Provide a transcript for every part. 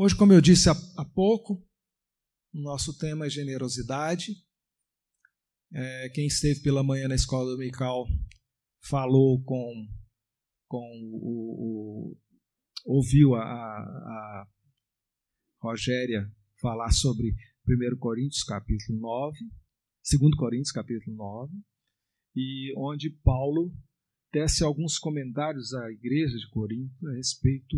Hoje, como eu disse há pouco, o nosso tema é generosidade. É, quem esteve pela manhã na escola dominical falou com, com o, o ouviu a, a Rogéria falar sobre 1 Coríntios capítulo 9, 2 Coríntios capítulo 9, e onde Paulo tece alguns comentários à igreja de Corinto a respeito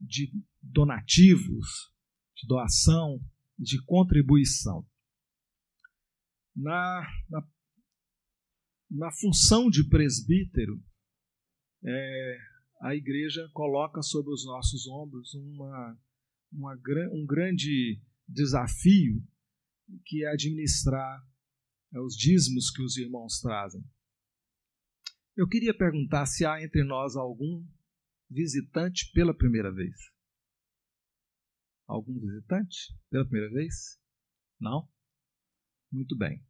de donativos, de doação, de contribuição. Na, na, na função de presbítero, é, a igreja coloca sobre os nossos ombros uma, uma, um grande desafio que é administrar é, os dízimos que os irmãos trazem. Eu queria perguntar se há entre nós algum visitante pela primeira vez? Algum visitante pela primeira vez? Não? Muito bem.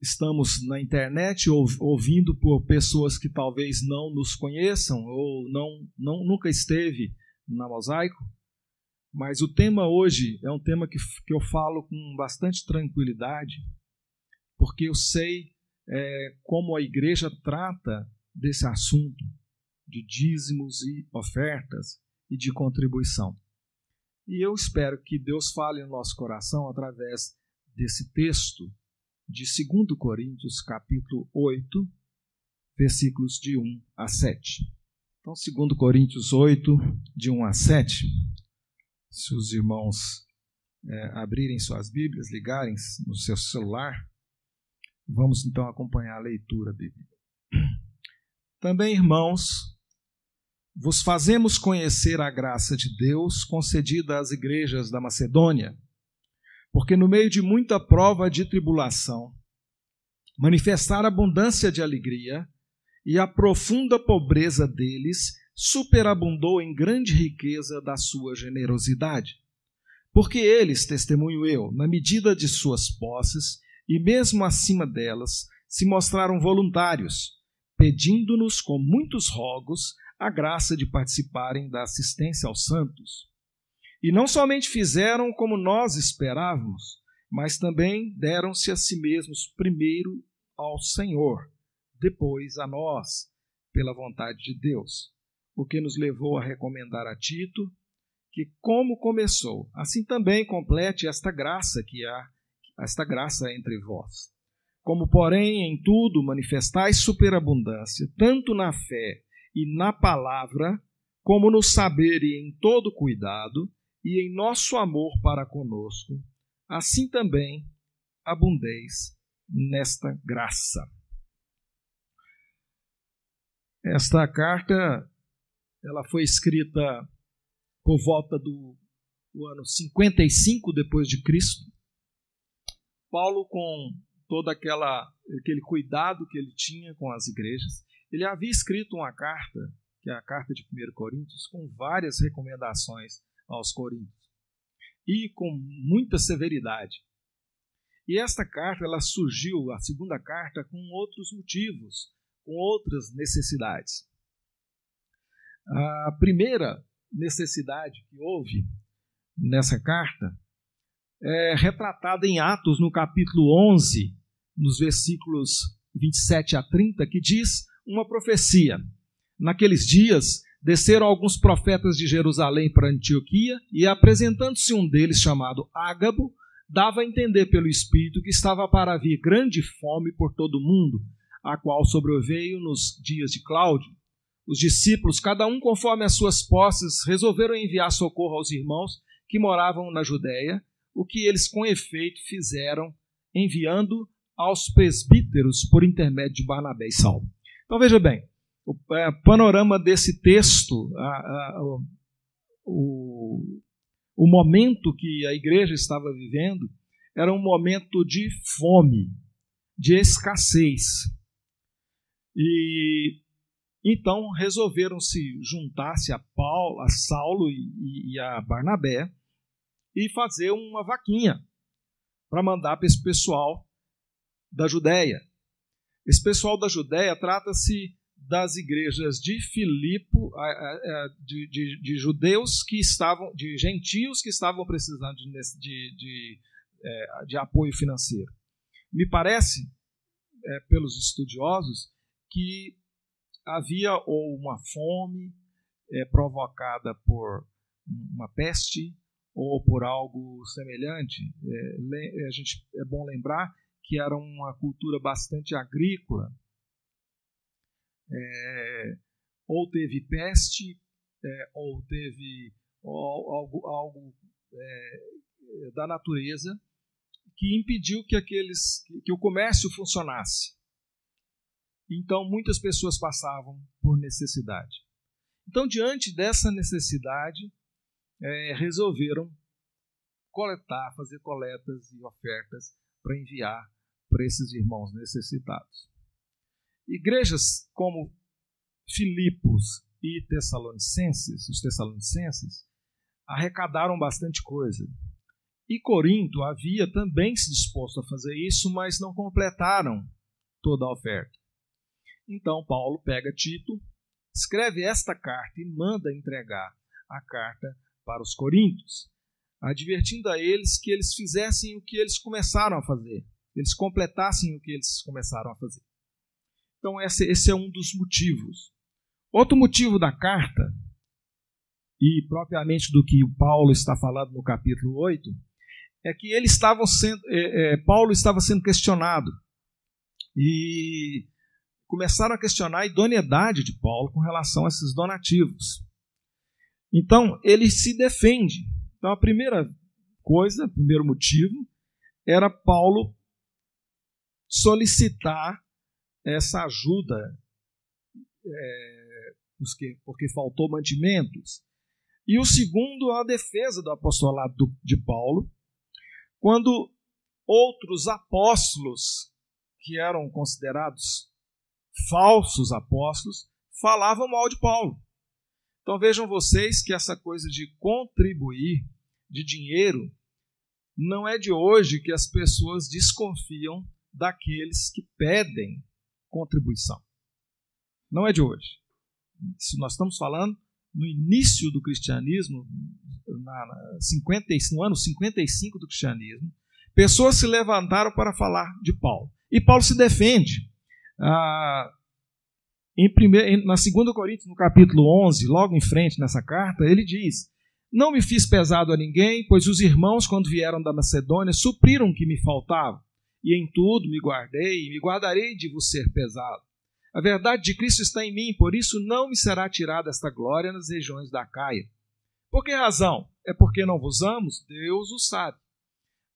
Estamos na internet ouvindo por pessoas que talvez não nos conheçam ou não, não nunca esteve na Mosaico, mas o tema hoje é um tema que, que eu falo com bastante tranquilidade, porque eu sei é, como a igreja trata desse assunto de dízimos e ofertas e de contribuição. E eu espero que Deus fale no nosso coração através desse texto de 2 Coríntios, capítulo 8, versículos de 1 a 7. Então, 2 Coríntios 8, de 1 a 7, se os irmãos é, abrirem suas Bíblias, ligarem no seu celular, vamos então acompanhar a leitura bíblica. Também, irmãos, vos fazemos conhecer a graça de Deus concedida às igrejas da Macedônia, porque no meio de muita prova de tribulação, manifestar abundância de alegria e a profunda pobreza deles superabundou em grande riqueza da sua generosidade. Porque eles, testemunho eu, na medida de suas posses e mesmo acima delas, se mostraram voluntários, pedindo-nos com muitos rogos a graça de participarem da assistência aos santos. E não somente fizeram como nós esperávamos, mas também deram-se a si mesmos primeiro ao Senhor, depois a nós, pela vontade de Deus, o que nos levou a recomendar a Tito que como começou, assim também complete esta graça que há, esta graça entre vós. Como, porém, em tudo manifestais superabundância, tanto na fé e na palavra, como no saber e em todo cuidado, e em nosso amor para conosco, assim também abundeis nesta graça. Esta carta ela foi escrita por volta do, do ano 55 depois de Cristo. Paulo com todo aquela aquele cuidado que ele tinha com as igrejas, ele havia escrito uma carta, que é a carta de 1 Coríntios, com várias recomendações aos coríntios e com muita severidade. E esta carta ela surgiu, a segunda carta, com outros motivos, com outras necessidades. A primeira necessidade que houve nessa carta é retratada em Atos, no capítulo 11, nos versículos 27 a 30, que diz uma profecia. Naqueles dias, desceram alguns profetas de Jerusalém para Antioquia e, apresentando-se um deles chamado Ágabo, dava a entender pelo Espírito que estava para vir grande fome por todo o mundo, a qual sobreveio nos dias de Cláudio. Os discípulos, cada um conforme as suas posses, resolveram enviar socorro aos irmãos que moravam na Judéia, o que eles com efeito fizeram, enviando aos presbíteros por intermédio de Barnabé e Saulo. Então veja bem, o é, panorama desse texto, a, a, o, o momento que a igreja estava vivendo, era um momento de fome, de escassez. E então resolveram se juntar-se a Paulo, a Saulo e, e a Barnabé e fazer uma vaquinha para mandar para esse pessoal da Judéia. Esse pessoal da Judéia trata-se das igrejas de Filipo, de, de, de, judeus que estavam, de gentios que estavam precisando de, de, é, de apoio financeiro. Me parece, é, pelos estudiosos, que havia ou uma fome é, provocada por uma peste ou por algo semelhante. É, a gente, é bom lembrar que era uma cultura bastante agrícola é, ou teve peste, é, ou teve algo, algo é, da natureza que impediu que aqueles que o comércio funcionasse. Então muitas pessoas passavam por necessidade. Então diante dessa necessidade é, resolveram coletar, fazer coletas e ofertas para enviar para esses irmãos necessitados. Igrejas como Filipos e Tessalonicenses, os Tessalonicenses, arrecadaram bastante coisa. E Corinto havia também se disposto a fazer isso, mas não completaram toda a oferta. Então Paulo pega Tito, escreve esta carta e manda entregar a carta para os coríntios, advertindo a eles que eles fizessem o que eles começaram a fazer, eles completassem o que eles começaram a fazer. Então, esse, é um dos motivos. Outro motivo da carta, e propriamente do que o Paulo está falando no capítulo 8, é que eles estavam sendo, é, é, Paulo estava sendo questionado. E começaram a questionar a idoneidade de Paulo com relação a esses donativos. Então, ele se defende. Então, a primeira coisa, o primeiro motivo, era Paulo solicitar essa ajuda, é, porque, porque faltou mantimentos. E o segundo, a defesa do apostolado de Paulo, quando outros apóstolos, que eram considerados falsos apóstolos, falavam mal de Paulo. Então vejam vocês que essa coisa de contribuir de dinheiro não é de hoje que as pessoas desconfiam daqueles que pedem contribuição. Não é de hoje. Se nós estamos falando no início do cristianismo, na 50, no ano 55 do cristianismo, pessoas se levantaram para falar de Paulo. E Paulo se defende. Ah, em primeiro, na 2 Coríntios, no capítulo 11, logo em frente nessa carta, ele diz: Não me fiz pesado a ninguém, pois os irmãos, quando vieram da Macedônia, supriram o que me faltava e em tudo me guardei e me guardarei de vos ser pesado. A verdade de Cristo está em mim, por isso não me será tirada esta glória nas regiões da Caia. Por que razão? É porque não vos amo? Deus o sabe.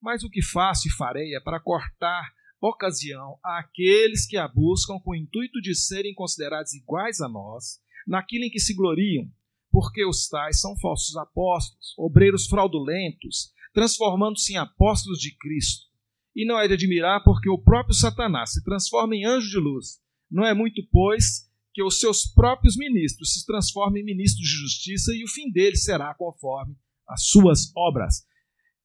Mas o que faço e farei é para cortar ocasião àqueles que a buscam com o intuito de serem considerados iguais a nós, naquilo em que se gloriam, porque os tais são falsos apóstolos, obreiros fraudulentos, transformando-se em apóstolos de Cristo. E não é de admirar, porque o próprio Satanás se transforma em anjo de luz. Não é muito, pois, que os seus próprios ministros se transformem em ministros de justiça e o fim deles será conforme as suas obras.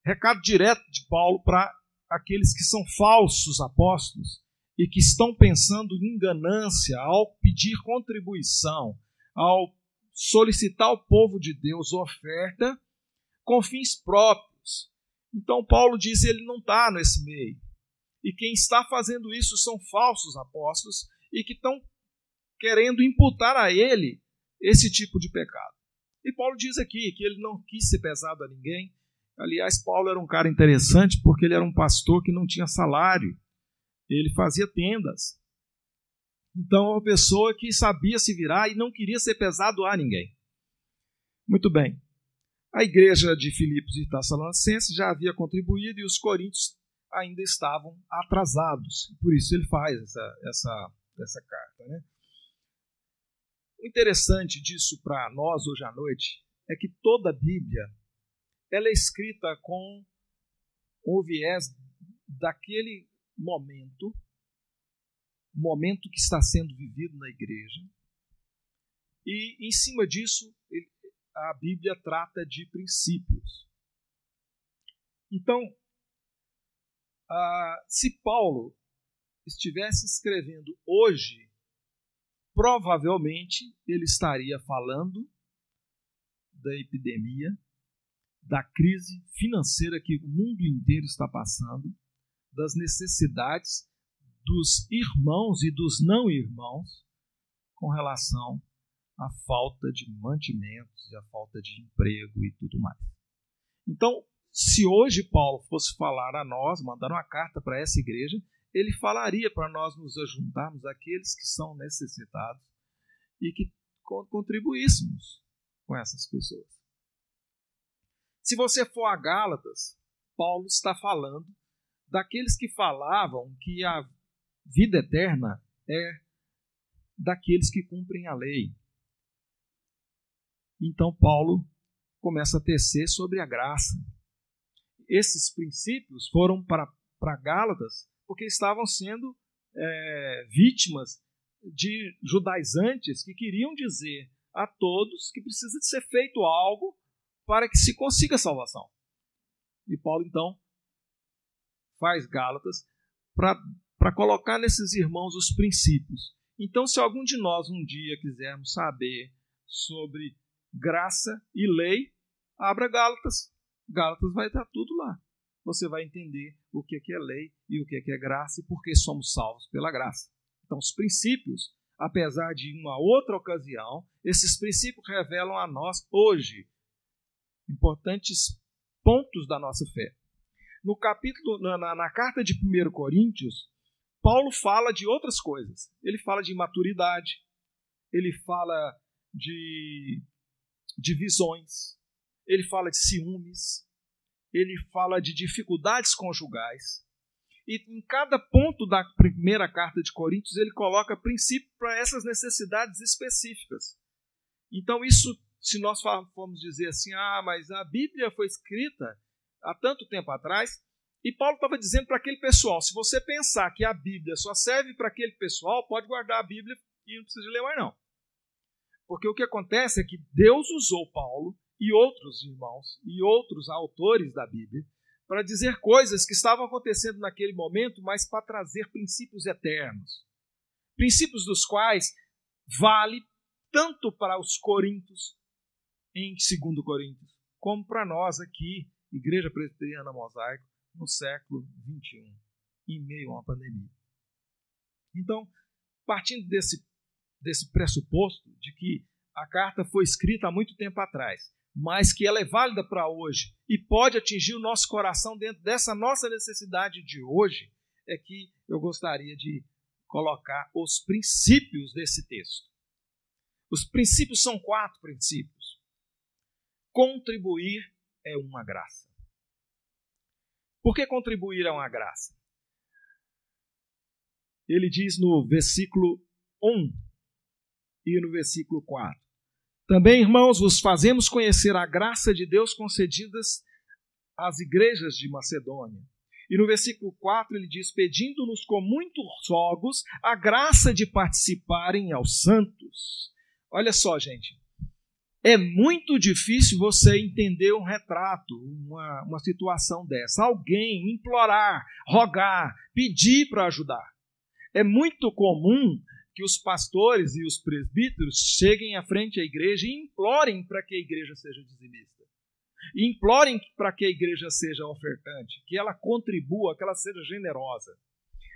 Recado direto de Paulo para aqueles que são falsos apóstolos e que estão pensando em ganância ao pedir contribuição, ao solicitar ao povo de Deus oferta com fins próprios então Paulo diz que ele não está nesse meio. E quem está fazendo isso são falsos apóstolos e que estão querendo imputar a ele esse tipo de pecado. E Paulo diz aqui que ele não quis ser pesado a ninguém. Aliás, Paulo era um cara interessante porque ele era um pastor que não tinha salário. Ele fazia tendas. Então, é uma pessoa que sabia se virar e não queria ser pesado a ninguém. Muito bem. A igreja de Filipos e Tessalonicenses já havia contribuído e os coríntios ainda estavam atrasados. Por isso ele faz essa, essa, essa carta. Né? O interessante disso para nós hoje à noite é que toda a Bíblia ela é escrita com o viés daquele momento, momento que está sendo vivido na igreja, e em cima disso ele, a Bíblia trata de princípios. Então, se Paulo estivesse escrevendo hoje, provavelmente ele estaria falando da epidemia, da crise financeira que o mundo inteiro está passando, das necessidades dos irmãos e dos não irmãos com relação à falta de mantimentos e à falta de emprego e tudo mais. Então, se hoje Paulo fosse falar a nós, mandar uma carta para essa igreja, ele falaria para nós nos ajuntarmos àqueles que são necessitados e que contribuíssemos com essas pessoas. Se você for a Gálatas, Paulo está falando daqueles que falavam que a vida eterna é daqueles que cumprem a lei. Então Paulo começa a tecer sobre a graça. Esses princípios foram para, para Gálatas porque estavam sendo é, vítimas de judaizantes que queriam dizer a todos que precisa de ser feito algo para que se consiga a salvação. E Paulo então faz Gálatas para colocar nesses irmãos os princípios. Então, se algum de nós um dia quisermos saber sobre graça e lei, abra Gálatas. Gálatas vai estar tudo lá. Você vai entender o que é lei e o que é graça e por que somos salvos pela graça. Então, os princípios, apesar de uma outra ocasião, esses princípios revelam a nós hoje importantes pontos da nossa fé. No capítulo, na, na, carta de 1 Coríntios, Paulo fala de outras coisas. Ele fala de imaturidade, ele fala de divisões, ele fala de ciúmes, ele fala de dificuldades conjugais. E em cada ponto da primeira carta de Coríntios, ele coloca princípio para essas necessidades específicas. Então, isso, se nós formos dizer assim, ah, mas a Bíblia foi escrita há tanto tempo atrás, e Paulo estava dizendo para aquele pessoal: se você pensar que a Bíblia só serve para aquele pessoal, pode guardar a Bíblia e não precisa ler mais, não. Porque o que acontece é que Deus usou Paulo e outros irmãos e outros autores da Bíblia para dizer coisas que estavam acontecendo naquele momento, mas para trazer princípios eternos. Princípios dos quais vale tanto para os coríntios, em 2 Coríntios, como para nós aqui, Igreja Presbiteriana Mosaico, no século 21, em meio a uma pandemia. Então, partindo desse desse pressuposto de que a carta foi escrita há muito tempo atrás, mas que ela é válida para hoje e pode atingir o nosso coração dentro dessa nossa necessidade de hoje, é que eu gostaria de colocar os princípios desse texto. Os princípios são quatro princípios. Contribuir é uma graça. Por que contribuir é uma graça? Ele diz no versículo 1 e no versículo 4. Também, irmãos, vos fazemos conhecer a graça de Deus concedidas às igrejas de Macedônia. E no versículo 4 ele diz: Pedindo-nos com muitos rogos a graça de participarem aos santos. Olha só, gente. É muito difícil você entender um retrato, uma, uma situação dessa. Alguém implorar, rogar, pedir para ajudar. É muito comum que os pastores e os presbíteros cheguem à frente à igreja e implorem para que a igreja seja dizimista. E implorem para que a igreja seja ofertante, que ela contribua, que ela seja generosa.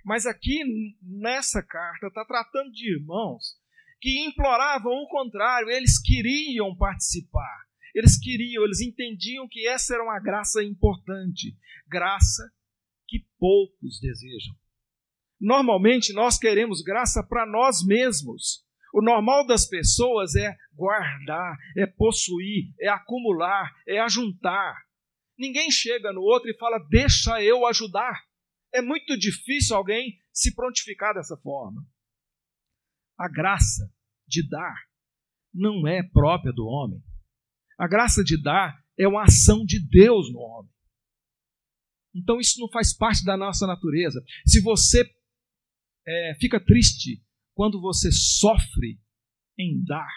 Mas aqui nessa carta está tratando de irmãos que imploravam o contrário, eles queriam participar. Eles queriam, eles entendiam que essa era uma graça importante, graça que poucos desejam. Normalmente nós queremos graça para nós mesmos. O normal das pessoas é guardar, é possuir, é acumular, é ajuntar. Ninguém chega no outro e fala, deixa eu ajudar. É muito difícil alguém se prontificar dessa forma. A graça de dar não é própria do homem. A graça de dar é uma ação de Deus no homem. Então isso não faz parte da nossa natureza. Se você é, fica triste quando você sofre em dar,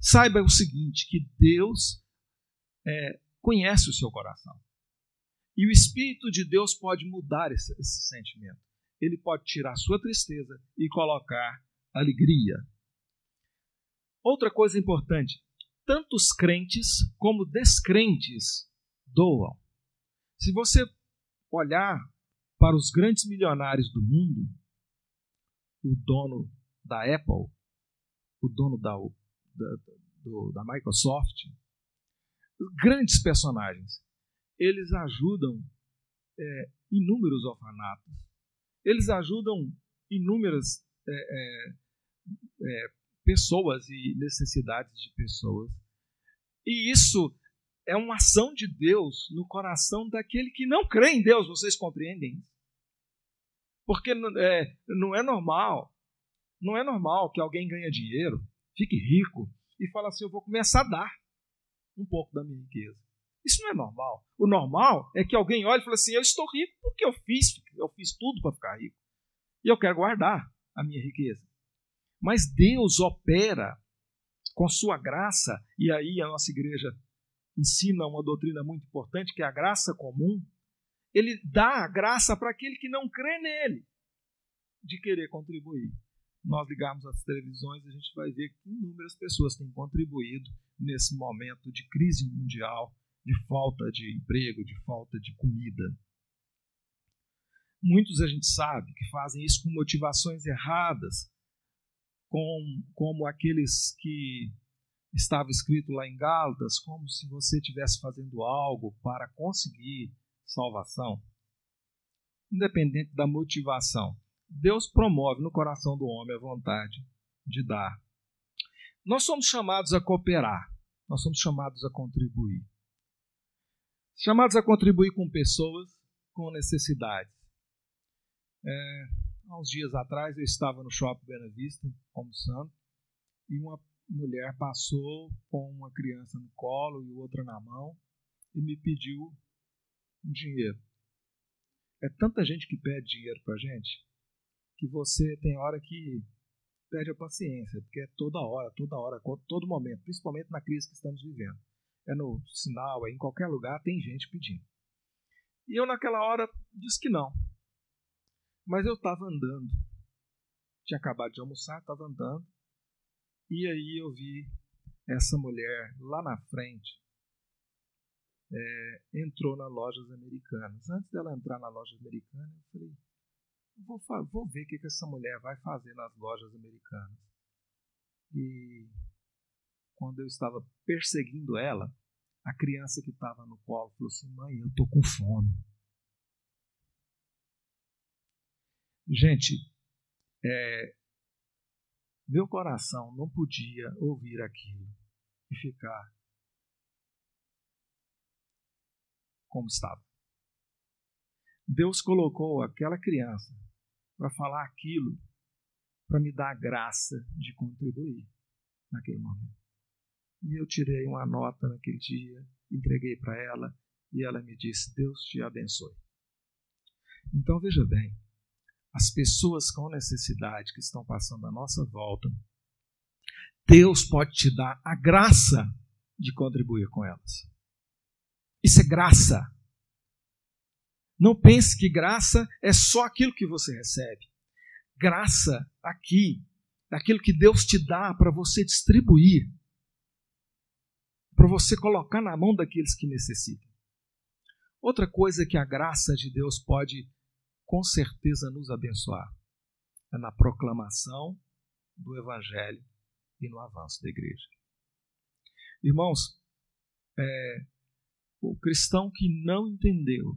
saiba o seguinte: que Deus é, conhece o seu coração. E o Espírito de Deus pode mudar esse, esse sentimento. Ele pode tirar sua tristeza e colocar alegria Outra coisa importante: tanto crentes como descrentes doam. Se você olhar para os grandes milionários do mundo, o dono da Apple, o dono da, da, da Microsoft, grandes personagens, eles ajudam é, inúmeros orfanatos, eles ajudam inúmeras é, é, é, pessoas e necessidades de pessoas. E isso é uma ação de Deus no coração daquele que não crê em Deus, vocês compreendem? Porque é, não é normal, não é normal que alguém ganhe dinheiro, fique rico e fale assim: eu vou começar a dar um pouco da minha riqueza. Isso não é normal. O normal é que alguém olhe e fale assim: eu estou rico porque eu fiz, eu fiz tudo para ficar rico. E eu quero guardar a minha riqueza. Mas Deus opera com sua graça, e aí a nossa igreja ensina uma doutrina muito importante, que é a graça comum. Ele dá a graça para aquele que não crê nele, de querer contribuir. Nós ligarmos as televisões, a gente vai ver que inúmeras pessoas têm contribuído nesse momento de crise mundial, de falta de emprego, de falta de comida. Muitos a gente sabe que fazem isso com motivações erradas, com, como aqueles que estava escrito lá em Gálatas, como se você estivesse fazendo algo para conseguir salvação. Independente da motivação, Deus promove no coração do homem a vontade de dar. Nós somos chamados a cooperar, nós somos chamados a contribuir. Chamados a contribuir com pessoas com necessidades. É, há uns dias atrás eu estava no Shopping Bela Vista, almoçando, e uma mulher passou com uma criança no colo e outra na mão e me pediu dinheiro. É tanta gente que pede dinheiro para gente que você tem hora que perde a paciência, porque é toda hora, toda hora, todo momento, principalmente na crise que estamos vivendo. É no sinal, é em qualquer lugar, tem gente pedindo. E eu, naquela hora, disse que não. Mas eu estava andando. Tinha acabado de almoçar, estava andando. E aí eu vi essa mulher lá na frente, é, entrou na lojas americanas. Antes dela entrar na loja americana, eu falei, vou, vou ver o que, que essa mulher vai fazer nas lojas americanas. E quando eu estava perseguindo ela, a criança que estava no colo falou assim: Mãe, eu tô com fome. Gente, é, meu coração não podia ouvir aquilo e ficar como estava. Deus colocou aquela criança para falar aquilo, para me dar a graça de contribuir naquele momento. E eu tirei uma nota naquele dia, entreguei para ela e ela me disse: Deus te abençoe. Então veja bem, as pessoas com necessidade que estão passando à nossa volta, Deus pode te dar a graça de contribuir com elas. Isso é graça. Não pense que graça é só aquilo que você recebe. Graça aqui, daquilo que Deus te dá para você distribuir, para você colocar na mão daqueles que necessitam. Outra coisa que a graça de Deus pode com certeza nos abençoar. É na proclamação do Evangelho e no avanço da igreja. Irmãos, é, o cristão que não entendeu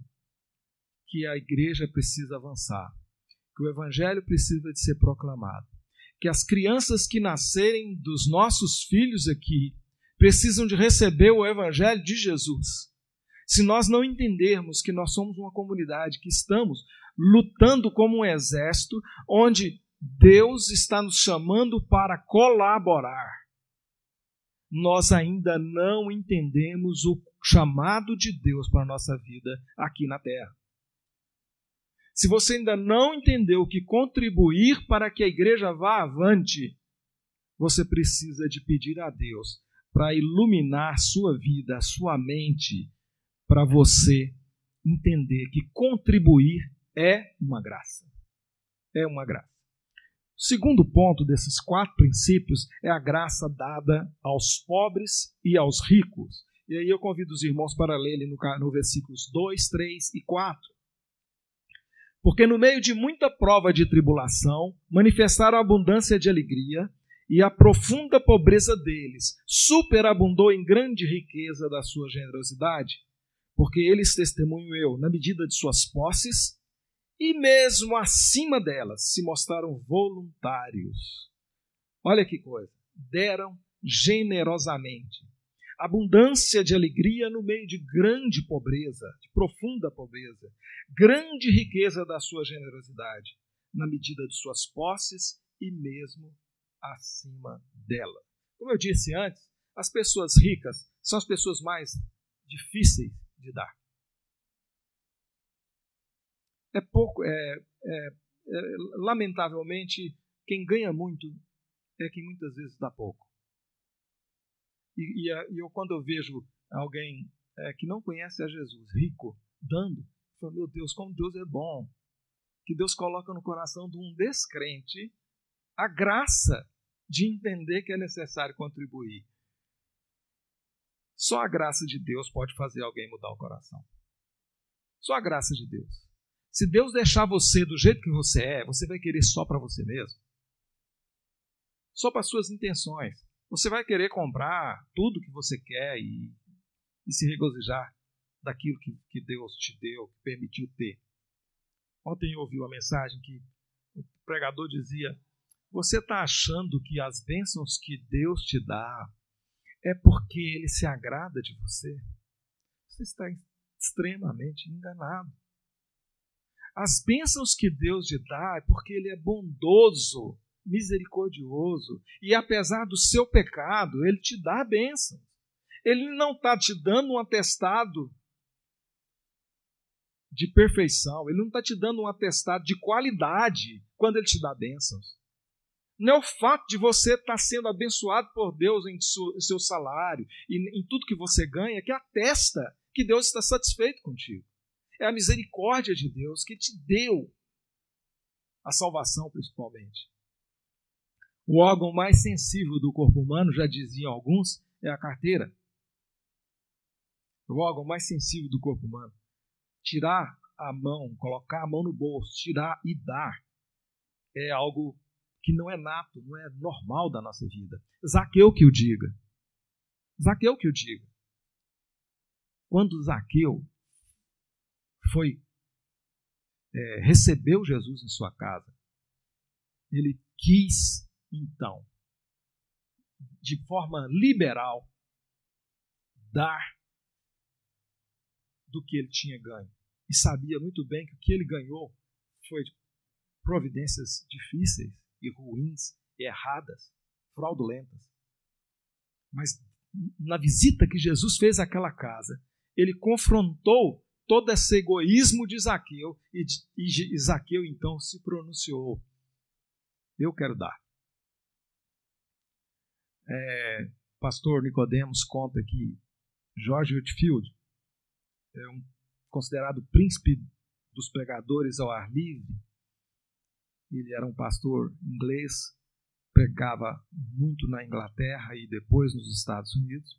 que a igreja precisa avançar, que o Evangelho precisa de ser proclamado, que as crianças que nascerem dos nossos filhos aqui precisam de receber o Evangelho de Jesus. Se nós não entendermos que nós somos uma comunidade que estamos lutando como um exército, onde Deus está nos chamando para colaborar. Nós ainda não entendemos o chamado de Deus para a nossa vida aqui na terra. Se você ainda não entendeu que contribuir para que a igreja vá avante, você precisa de pedir a Deus para iluminar sua vida, sua mente, para você entender que contribuir é uma graça. É uma graça. O segundo ponto desses quatro princípios é a graça dada aos pobres e aos ricos. E aí eu convido os irmãos para lerem no, no versículos 2, 3 e 4. Porque no meio de muita prova de tribulação, manifestaram abundância de alegria, e a profunda pobreza deles superabundou em grande riqueza da sua generosidade, porque eles testemunho eu, na medida de suas posses, e mesmo acima delas se mostraram voluntários. Olha que coisa! Deram generosamente. Abundância de alegria no meio de grande pobreza, de profunda pobreza. Grande riqueza da sua generosidade, na medida de suas posses e mesmo acima dela. Como eu disse antes, as pessoas ricas são as pessoas mais difíceis de dar é pouco, é, é, é, lamentavelmente, quem ganha muito é quem muitas vezes dá pouco. E, e, e eu, quando eu vejo alguém é, que não conhece a Jesus, rico, dando, eu falo, meu Deus, como Deus é bom. Que Deus coloca no coração de um descrente a graça de entender que é necessário contribuir. Só a graça de Deus pode fazer alguém mudar o coração. Só a graça de Deus. Se Deus deixar você do jeito que você é, você vai querer só para você mesmo. Só para suas intenções. Você vai querer comprar tudo que você quer e, e se regozijar daquilo que, que Deus te deu, que permitiu ter. Ontem eu ouvi uma mensagem que o pregador dizia: Você está achando que as bênçãos que Deus te dá é porque Ele se agrada de você? Você está extremamente enganado. As bênçãos que Deus te dá é porque Ele é bondoso, misericordioso, e apesar do seu pecado, Ele te dá bênçãos. Ele não está te dando um atestado de perfeição, Ele não está te dando um atestado de qualidade quando Ele te dá bênçãos. Não é o fato de você estar tá sendo abençoado por Deus em seu salário e em tudo que você ganha que atesta que Deus está satisfeito contigo. É a misericórdia de Deus que te deu a salvação, principalmente. O órgão mais sensível do corpo humano, já diziam alguns, é a carteira. O órgão mais sensível do corpo humano. Tirar a mão, colocar a mão no bolso, tirar e dar, é algo que não é nato, não é normal da nossa vida. Zaqueu que o diga. Zaqueu que o diga. Quando Zaqueu foi é, recebeu Jesus em sua casa, ele quis então, de forma liberal, dar do que ele tinha ganho. E sabia muito bem que o que ele ganhou foi providências difíceis e ruins, erradas, fraudulentas. Mas na visita que Jesus fez àquela casa, ele confrontou todo esse egoísmo de Zaqueu, e, e Zaqueu então se pronunciou: Eu quero dar. É, pastor Nicodemos conta que George Whitfield é um considerado príncipe dos pregadores ao ar livre. Ele era um pastor inglês, pregava muito na Inglaterra e depois nos Estados Unidos.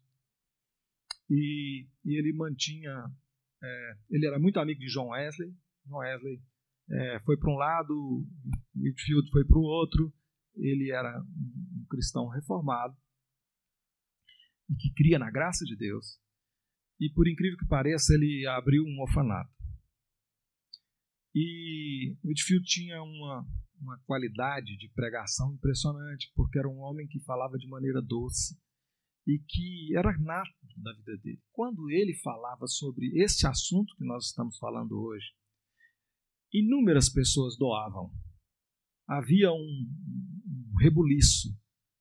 E, e ele mantinha é, ele era muito amigo de John Wesley. John Wesley é, foi para um lado, Whitfield foi para o outro. Ele era um cristão reformado e que cria na graça de Deus. E por incrível que pareça, ele abriu um orfanato. E Whitfield tinha uma, uma qualidade de pregação impressionante, porque era um homem que falava de maneira doce e que era nato da vida dele. Quando ele falava sobre este assunto que nós estamos falando hoje, inúmeras pessoas doavam. Havia um, um rebuliço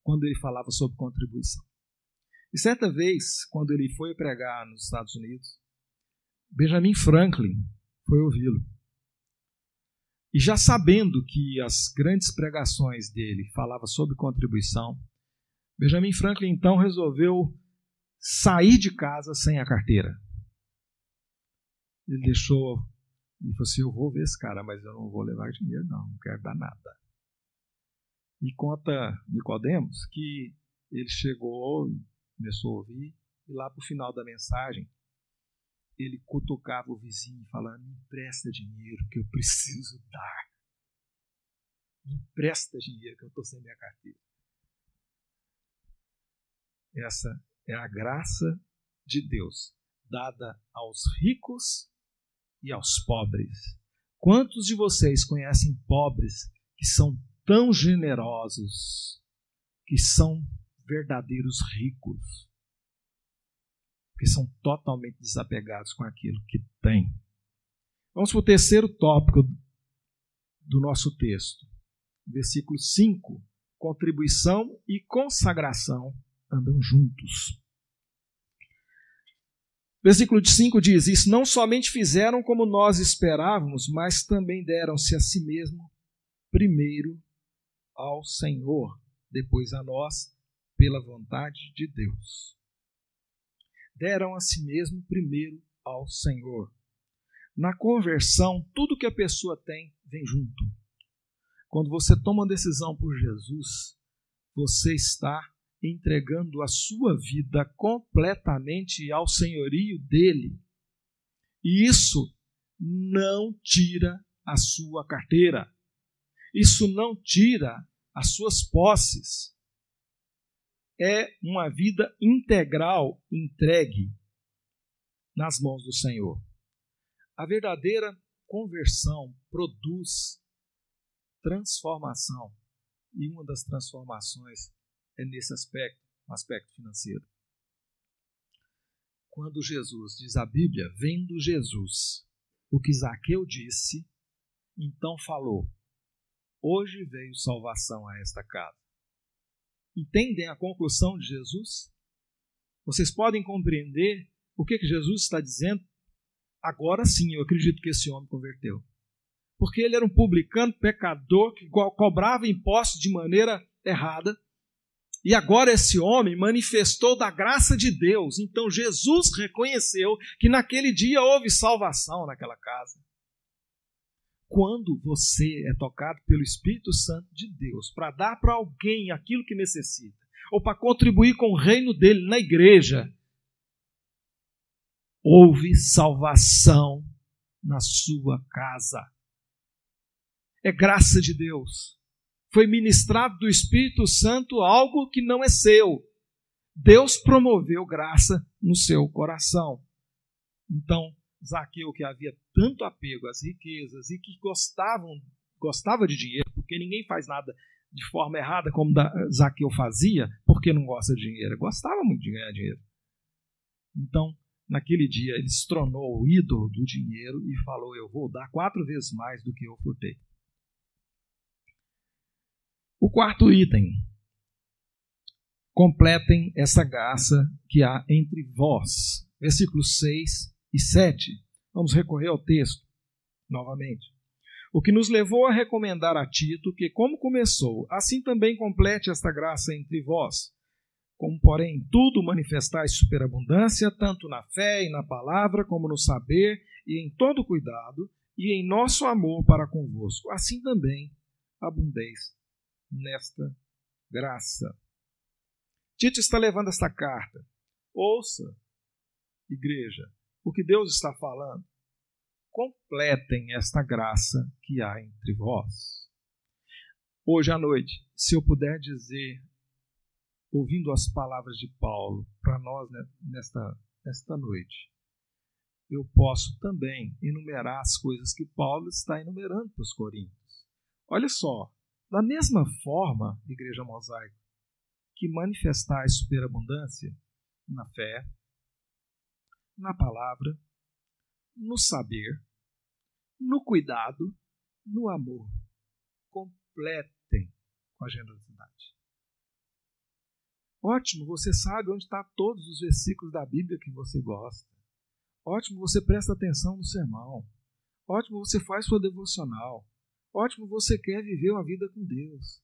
quando ele falava sobre contribuição. E certa vez, quando ele foi pregar nos Estados Unidos, Benjamin Franklin foi ouvi-lo. E já sabendo que as grandes pregações dele falavam sobre contribuição, Benjamin Franklin então resolveu sair de casa sem a carteira. Ele deixou e falou assim: Eu vou ver esse cara, mas eu não vou levar dinheiro, não, não quero dar nada. E conta Nicodemos que ele chegou e começou a ouvir, e lá para o final da mensagem, ele cutucava o vizinho falando: Me empresta dinheiro que eu preciso dar. Me empresta dinheiro que eu estou sem minha carteira. Essa é a graça de Deus dada aos ricos e aos pobres. Quantos de vocês conhecem pobres que são tão generosos, que são verdadeiros ricos, que são totalmente desapegados com aquilo que têm? Vamos para o terceiro tópico do nosso texto. Versículo 5. Contribuição e consagração andam juntos. Versículo 5 diz: Isso não somente fizeram como nós esperávamos, mas também deram-se a si mesmo primeiro ao Senhor, depois a nós, pela vontade de Deus. Deram a si mesmo primeiro ao Senhor. Na conversão, tudo que a pessoa tem vem junto. Quando você toma uma decisão por Jesus, você está entregando a sua vida completamente ao senhorio dele. E isso não tira a sua carteira. Isso não tira as suas posses. É uma vida integral entregue nas mãos do Senhor. A verdadeira conversão produz transformação. E uma das transformações é nesse aspecto, aspecto financeiro. Quando Jesus, diz a Bíblia, vendo Jesus, o que Zaqueu disse, então falou: Hoje veio salvação a esta casa. Entendem a conclusão de Jesus? Vocês podem compreender o que Jesus está dizendo? Agora sim, eu acredito que esse homem converteu. Porque ele era um publicano, pecador, que cobrava impostos de maneira errada, e agora esse homem manifestou da graça de Deus. Então Jesus reconheceu que naquele dia houve salvação naquela casa. Quando você é tocado pelo Espírito Santo de Deus para dar para alguém aquilo que necessita, ou para contribuir com o reino dele na igreja, houve salvação na sua casa. É graça de Deus foi ministrado do Espírito Santo algo que não é seu. Deus promoveu graça no seu coração. Então, Zaqueu, que havia tanto apego às riquezas e que gostavam, gostava de dinheiro, porque ninguém faz nada de forma errada como Zaqueu fazia, porque não gosta de dinheiro. Gostava muito de ganhar dinheiro. Então, naquele dia, ele se tornou o ídolo do dinheiro e falou: Eu vou dar quatro vezes mais do que eu furtei. O quarto item. Completem essa graça que há entre vós. Versículos 6 e 7. Vamos recorrer ao texto novamente. O que nos levou a recomendar a Tito que, como começou, assim também complete esta graça entre vós. Como, porém, tudo manifestais superabundância, tanto na fé e na palavra, como no saber e em todo cuidado, e em nosso amor para convosco, assim também abundeis nesta graça. Tito está levando esta carta. Ouça, igreja, o que Deus está falando. Completem esta graça que há entre vós. Hoje à noite, se eu puder dizer, ouvindo as palavras de Paulo para nós nesta, nesta noite, eu posso também enumerar as coisas que Paulo está enumerando para os Coríntios. Olha só, da mesma forma, Igreja Mosaico, que manifestais superabundância na fé, na palavra, no saber, no cuidado, no amor. Completem com a generosidade. Ótimo, você sabe onde estão todos os versículos da Bíblia que você gosta. Ótimo, você presta atenção no sermão. Ótimo, você faz sua devocional. Ótimo, você quer viver uma vida com Deus.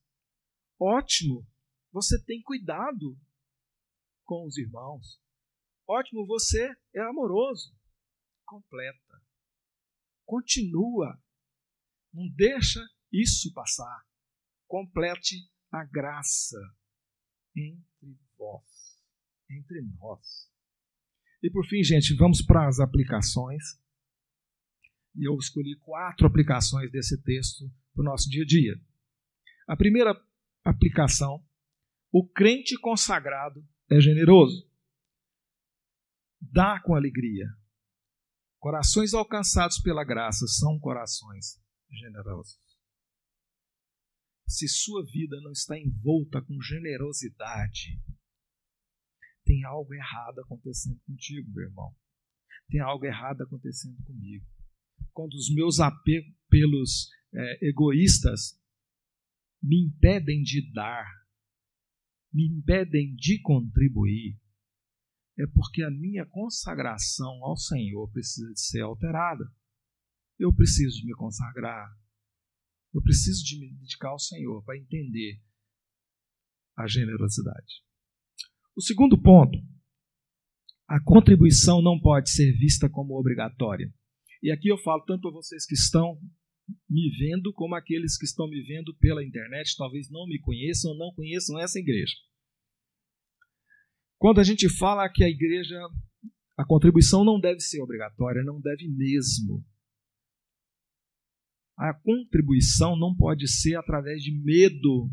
Ótimo, você tem cuidado com os irmãos. Ótimo, você é amoroso. Completa. Continua. Não deixa isso passar. Complete a graça entre vós, entre nós. E por fim, gente, vamos para as aplicações. E eu escolhi quatro aplicações desse texto para o nosso dia a dia. A primeira aplicação: o crente consagrado é generoso. Dá com alegria. Corações alcançados pela graça são corações generosos. Se sua vida não está envolta com generosidade, tem algo errado acontecendo contigo, meu irmão. Tem algo errado acontecendo comigo. Quando os meus apelos é, egoístas me impedem de dar, me impedem de contribuir, é porque a minha consagração ao Senhor precisa de ser alterada. Eu preciso de me consagrar. Eu preciso de me dedicar ao Senhor para entender a generosidade. O segundo ponto, a contribuição não pode ser vista como obrigatória. E aqui eu falo tanto a vocês que estão me vendo, como aqueles que estão me vendo pela internet, talvez não me conheçam ou não conheçam essa igreja. Quando a gente fala que a igreja, a contribuição não deve ser obrigatória, não deve mesmo. A contribuição não pode ser através de medo.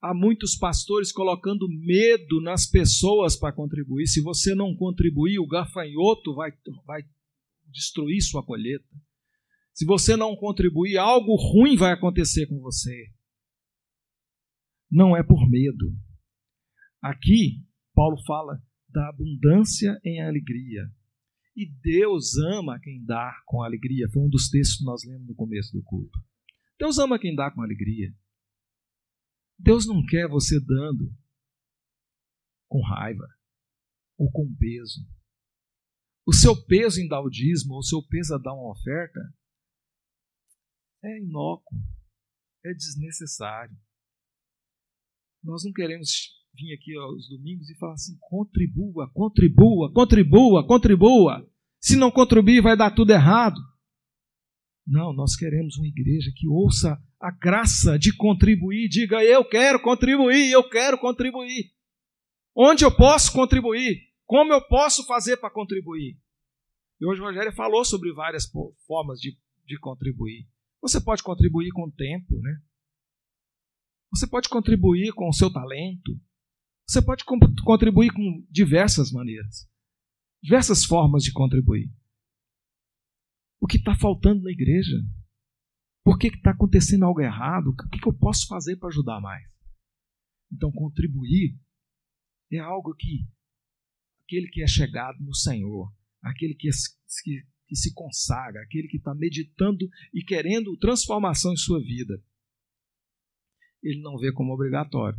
Há muitos pastores colocando medo nas pessoas para contribuir. Se você não contribuir, o gafanhoto vai, vai destruir sua colheita. Se você não contribuir, algo ruim vai acontecer com você. Não é por medo. Aqui, Paulo fala da abundância em alegria. E Deus ama quem dá com alegria. Foi um dos textos que nós lemos no começo do culto. Deus ama quem dá com alegria. Deus não quer você dando com raiva ou com peso. O seu peso em dar o dízimo, o seu peso a dar uma oferta, é inócuo, é desnecessário. Nós não queremos vir aqui aos domingos e falar assim: contribua, contribua, contribua, contribua. Se não contribuir, vai dar tudo errado. Não, nós queremos uma igreja que ouça a graça de contribuir, diga: eu quero contribuir, eu quero contribuir. Onde eu posso contribuir? Como eu posso fazer para contribuir? E hoje o Rogério falou sobre várias formas de, de contribuir. Você pode contribuir com o tempo, né? Você pode contribuir com o seu talento. Você pode contribuir com diversas maneiras, diversas formas de contribuir. O que está faltando na igreja? Por que está acontecendo algo errado? O que, que eu posso fazer para ajudar mais? Então, contribuir é algo que aquele que é chegado no Senhor, aquele que, que, que se consagra, aquele que está meditando e querendo transformação em sua vida, ele não vê como obrigatório.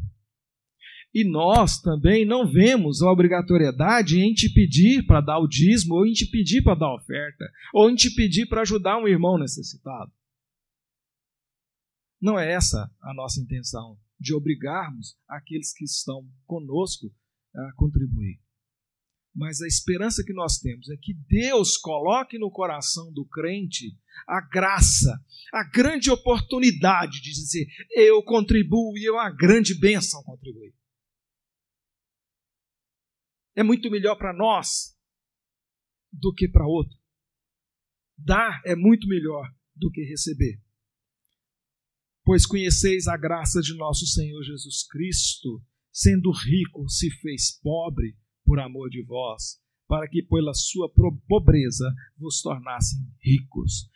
E nós também não vemos a obrigatoriedade em te pedir para dar o dízimo, ou em te pedir para dar oferta, ou em te pedir para ajudar um irmão necessitado. Não é essa a nossa intenção, de obrigarmos aqueles que estão conosco a contribuir. Mas a esperança que nós temos é que Deus coloque no coração do crente a graça, a grande oportunidade de dizer: eu contribuo e é uma grande bênção contribuir é muito melhor para nós do que para outro. Dar é muito melhor do que receber. Pois conheceis a graça de nosso Senhor Jesus Cristo, sendo rico, se fez pobre por amor de vós, para que pela sua pobreza vos tornassem ricos.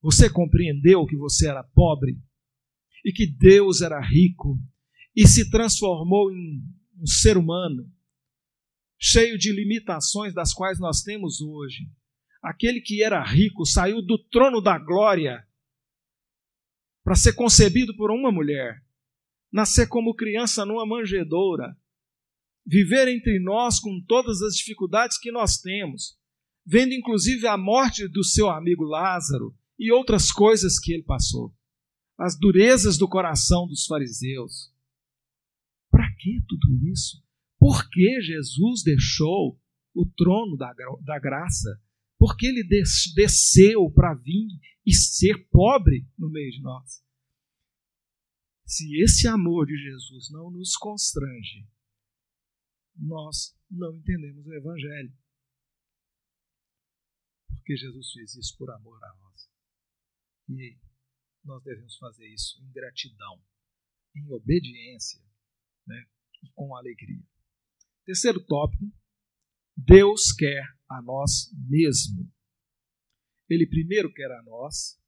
Você compreendeu que você era pobre e que Deus era rico e se transformou em um ser humano cheio de limitações das quais nós temos hoje. Aquele que era rico saiu do trono da glória para ser concebido por uma mulher, nascer como criança numa manjedoura, viver entre nós com todas as dificuldades que nós temos, vendo inclusive a morte do seu amigo Lázaro e outras coisas que ele passou, as durezas do coração dos fariseus. Para que tudo isso? Por que Jesus deixou o trono da, da graça? Porque ele des, desceu para vir e ser pobre no meio de nós. Se esse amor de Jesus não nos constrange, nós não entendemos o Evangelho. Porque Jesus fez isso por amor a nós. E nós devemos fazer isso em gratidão, em obediência né? e com alegria. Terceiro tópico: Deus quer a nós mesmo. Ele primeiro quer a nós,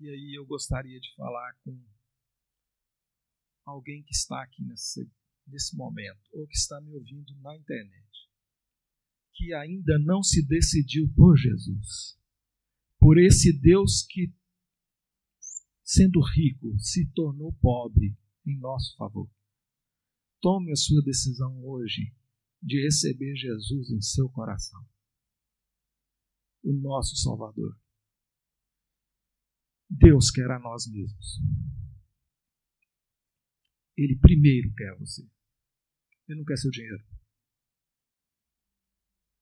e aí eu gostaria de falar com alguém que está aqui nessa, nesse momento, ou que está me ouvindo na internet, que ainda não se decidiu por Jesus, por esse Deus que, sendo rico, se tornou pobre em nosso favor. Tome a sua decisão hoje de receber Jesus em seu coração, o nosso Salvador. Deus quer a nós mesmos. Ele primeiro quer você. Ele não quer seu dinheiro.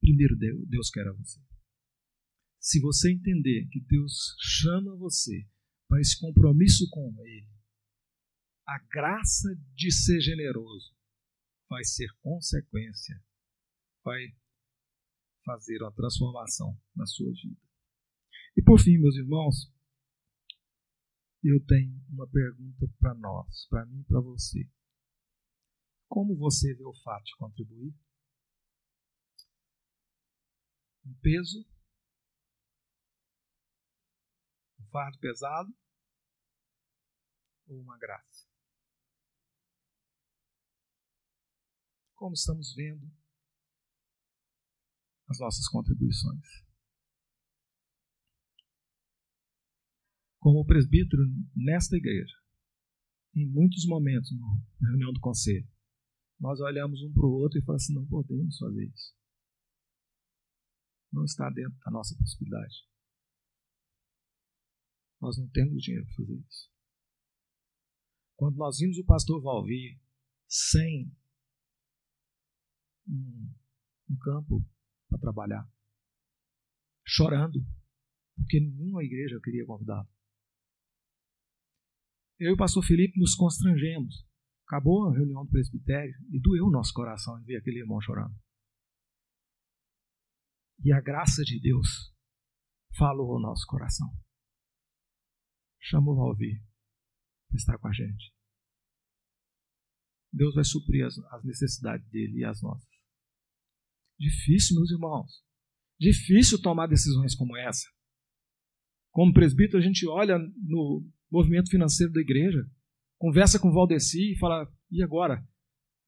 Primeiro Deus quer a você. Se você entender que Deus chama você para esse compromisso com Ele, a graça de ser generoso vai ser consequência, vai fazer uma transformação na sua vida. E por fim, meus irmãos, eu tenho uma pergunta para nós, para mim e para você. Como você vê o fato de contribuir? Um peso? Um fardo pesado? Ou uma graça? Como estamos vendo as nossas contribuições? como presbítero nesta igreja, em muitos momentos na reunião do conselho, nós olhamos um para o outro e falamos assim: não podemos fazer isso. Não está dentro da nossa possibilidade. Nós não temos dinheiro para fazer isso. Quando nós vimos o pastor Valvir sem um, um campo para trabalhar, chorando, porque nenhuma igreja queria convidá-lo eu e o pastor Felipe nos constrangemos. Acabou a reunião do presbitério e doeu o nosso coração em ver aquele irmão chorando. E a graça de Deus falou ao nosso coração. Chamou o Valvir para estar com a gente. Deus vai suprir as, as necessidades dele e as nossas. Difícil, meus irmãos. Difícil tomar decisões como essa. Como presbítero, a gente olha no, movimento financeiro da igreja, conversa com o Valdeci e fala: e agora?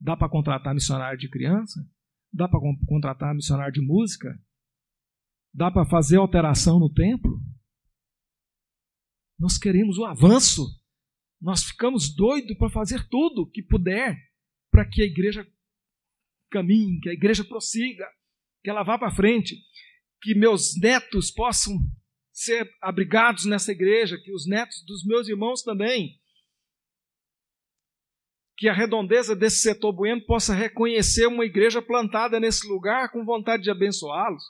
Dá para contratar missionário de criança? Dá para contratar missionário de música? Dá para fazer alteração no templo? Nós queremos o avanço. Nós ficamos doidos para fazer tudo que puder para que a igreja caminhe, que a igreja prossiga, que ela vá para frente, que meus netos possam ser abrigados nessa igreja, que os netos dos meus irmãos também. Que a redondeza desse setor bueno possa reconhecer uma igreja plantada nesse lugar com vontade de abençoá-los.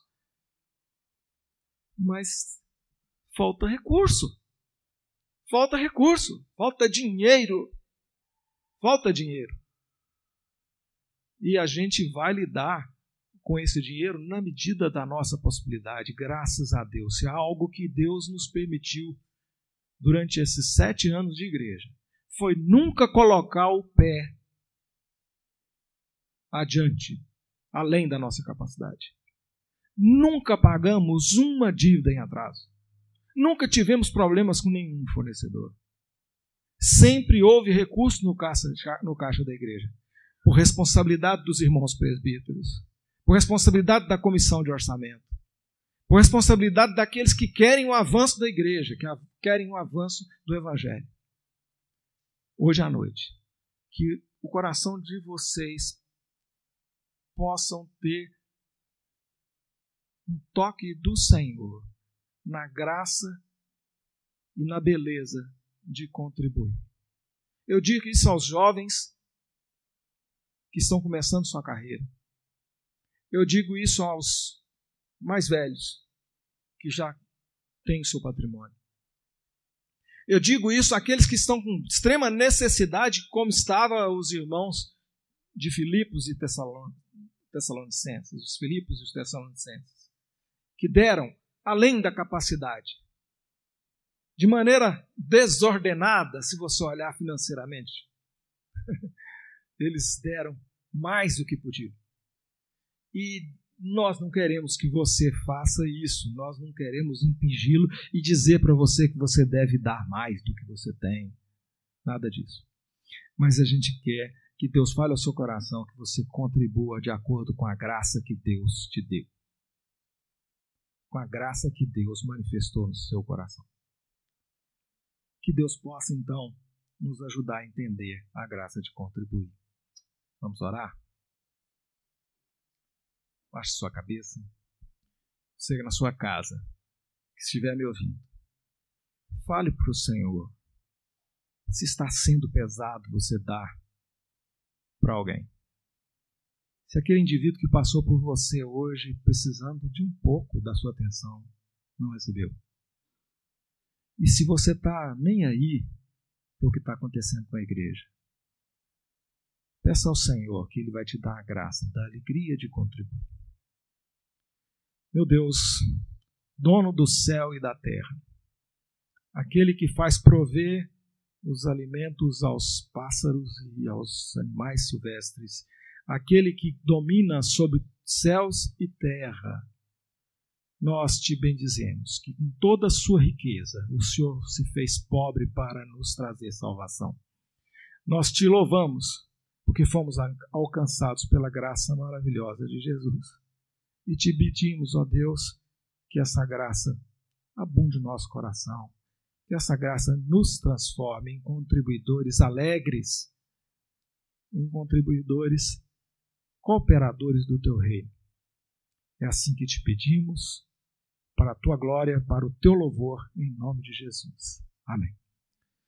Mas falta recurso. Falta recurso, falta dinheiro. Falta dinheiro. E a gente vai lidar com esse dinheiro na medida da nossa possibilidade, graças a Deus. É algo que Deus nos permitiu durante esses sete anos de igreja. Foi nunca colocar o pé adiante, além da nossa capacidade. Nunca pagamos uma dívida em atraso. Nunca tivemos problemas com nenhum fornecedor. Sempre houve recurso no caixa, no caixa da igreja, por responsabilidade dos irmãos presbíteros por responsabilidade da comissão de orçamento, por responsabilidade daqueles que querem o avanço da igreja, que querem o avanço do evangelho. Hoje à noite, que o coração de vocês possam ter um toque do Senhor na graça e na beleza de contribuir. Eu digo isso aos jovens que estão começando sua carreira. Eu digo isso aos mais velhos, que já têm seu patrimônio. Eu digo isso àqueles que estão com extrema necessidade, como estavam os irmãos de Filipos e Tessalonicenses, os Filipos e os Tessalonicenses, que deram além da capacidade, de maneira desordenada, se você olhar financeiramente. Eles deram mais do que podiam. E nós não queremos que você faça isso, nós não queremos impingi-lo e dizer para você que você deve dar mais do que você tem. Nada disso. Mas a gente quer que Deus fale ao seu coração que você contribua de acordo com a graça que Deus te deu. Com a graça que Deus manifestou no seu coração. Que Deus possa, então, nos ajudar a entender a graça de contribuir. Vamos orar? Baixe sua cabeça. Você na sua casa, que estiver me ouvindo. Fale para o Senhor. Se está sendo pesado você dar para alguém. Se aquele indivíduo que passou por você hoje, precisando de um pouco da sua atenção, não recebeu. E se você está nem aí para o que está acontecendo com a igreja, peça ao Senhor que Ele vai te dar a graça, da alegria de contribuir. Meu Deus, dono do céu e da terra, aquele que faz prover os alimentos aos pássaros e aos animais silvestres, aquele que domina sobre céus e terra, nós te bendizemos que com toda a sua riqueza o Senhor se fez pobre para nos trazer salvação. Nós te louvamos porque fomos alcançados pela graça maravilhosa de Jesus e te pedimos, ó Deus, que essa graça abunde no nosso coração, que essa graça nos transforme em contribuidores alegres, em contribuidores cooperadores do teu reino. É assim que te pedimos, para a tua glória, para o teu louvor, em nome de Jesus. Amém.